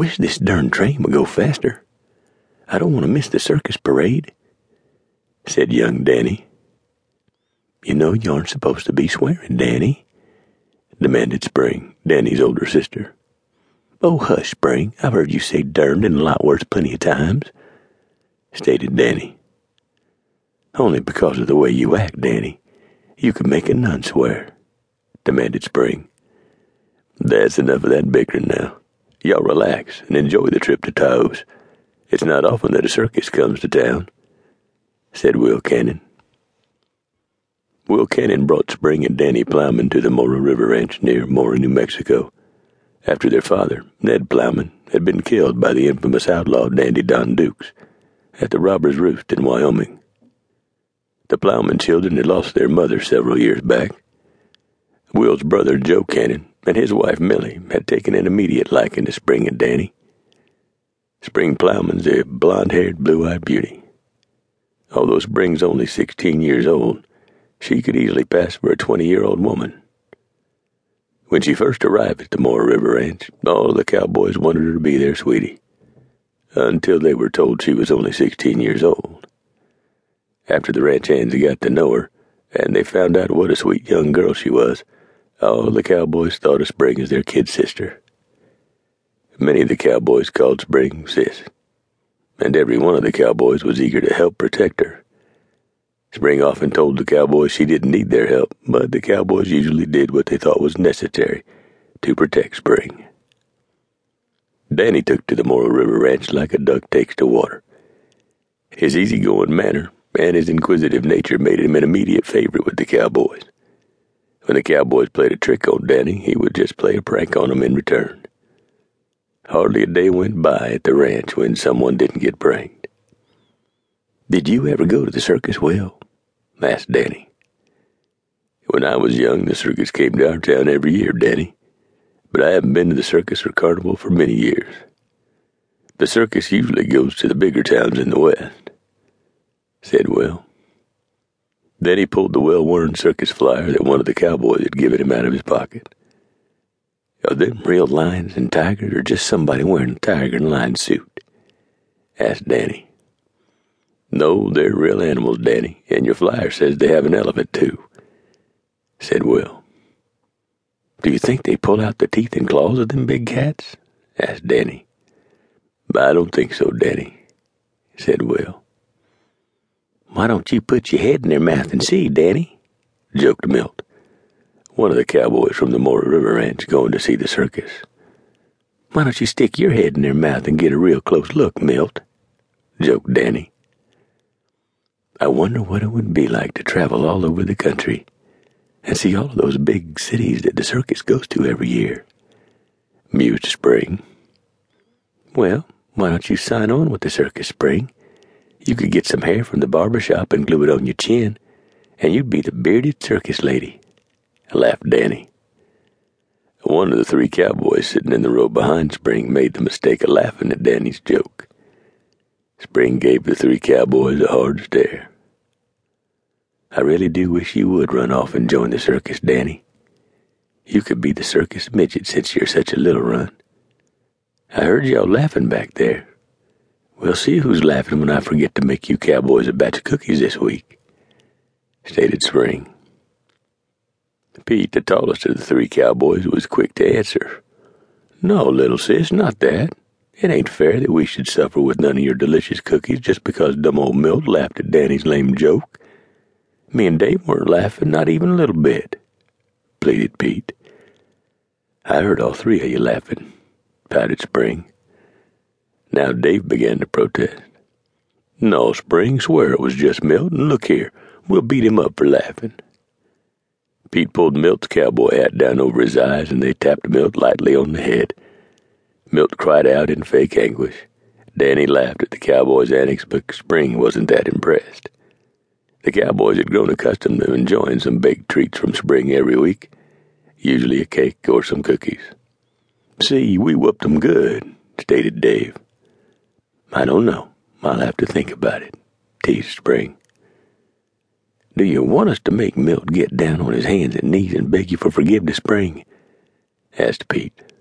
wish this darn train would go faster. I don't want to miss the circus parade, said young Danny. You know you aren't supposed to be swearing, Danny, demanded Spring, Danny's older sister. Oh, hush, Spring. I've heard you say derned and a lot worse plenty of times, stated Danny. Only because of the way you act, Danny. You could make a nun swear, demanded Spring. That's enough of that bickering now. Y'all relax and enjoy the trip to Taos. It's not often that a circus comes to town, said Will Cannon. Will Cannon brought Spring and Danny Plowman to the Mora River Ranch near Mora, New Mexico, after their father, Ned Plowman, had been killed by the infamous outlaw Dandy Don Dukes at the Robber's Roost in Wyoming. The Plowman children had lost their mother several years back. Will's brother, Joe Cannon, and his wife, Millie, had taken an immediate liking to Spring and Danny. Spring Plowman's a blond haired, blue eyed beauty. Although Spring's only 16 years old, she could easily pass for a 20 year old woman. When she first arrived at the Mora River Ranch, all the cowboys wanted her to be their sweetie, until they were told she was only 16 years old. After the ranch hands got to know her, and they found out what a sweet young girl she was, all the cowboys thought of Spring as their kid sister. Many of the cowboys called Spring Sis, and every one of the cowboys was eager to help protect her. Spring often told the cowboys she didn't need their help, but the cowboys usually did what they thought was necessary to protect Spring. Danny took to the Mora River Ranch like a duck takes to water. His easygoing manner and his inquisitive nature made him an immediate favorite with the cowboys. When the cowboys played a trick on Danny, he would just play a prank on them in return. Hardly a day went by at the ranch when someone didn't get pranked. Did you ever go to the circus, Will? asked Danny. When I was young, the circus came to our town every year, Danny, but I haven't been to the circus or carnival for many years. The circus usually goes to the bigger towns in the West, said Will. Then he pulled the well worn circus flyer that one of the cowboys had given him out of his pocket. Are them real lions and tigers or just somebody wearing a tiger and lion suit? asked Danny. No, they're real animals, Danny, and your flyer says they have an elephant too, said Will. Do you think they pull out the teeth and claws of them big cats? asked Danny. I don't think so, Danny, said Will. Why don't you put your head in their mouth and see, Danny? joked Milt, one of the cowboys from the Mora River Ranch going to see the circus. Why don't you stick your head in their mouth and get a real close look, Milt? joked Danny. I wonder what it would be like to travel all over the country and see all of those big cities that the circus goes to every year, mused Spring. Well, why don't you sign on with the circus, Spring? You could get some hair from the barber shop and glue it on your chin, and you'd be the bearded circus lady, laughed Danny. One of the three cowboys sitting in the row behind Spring made the mistake of laughing at Danny's joke. Spring gave the three cowboys a hard stare. I really do wish you would run off and join the circus, Danny. You could be the circus midget since you're such a little run. I heard y'all laughing back there. We'll see who's laughing when I forget to make you cowboys a batch of cookies this week, stated Spring. Pete, the tallest of the three cowboys, was quick to answer. No, little sis, not that. It ain't fair that we should suffer with none of your delicious cookies just because dumb old Milt laughed at Danny's lame joke. Me and Dave weren't laughing, not even a little bit, pleaded Pete. I heard all three of you laughing, pouted Spring. Now Dave began to protest. No, Spring, swear it was just Milt, and look here, we'll beat him up for laughing. Pete pulled Milt's cowboy hat down over his eyes, and they tapped Milt lightly on the head. Milt cried out in fake anguish. Danny laughed at the cowboy's antics, but Spring wasn't that impressed. The cowboys had grown accustomed to enjoying some baked treats from Spring every week, usually a cake or some cookies. See, we whooped 'em good, stated Dave. I don't know. I'll have to think about it, teased Spring. Do you want us to make Milt get down on his hands and knees and beg you for forgiveness, Spring? asked Pete.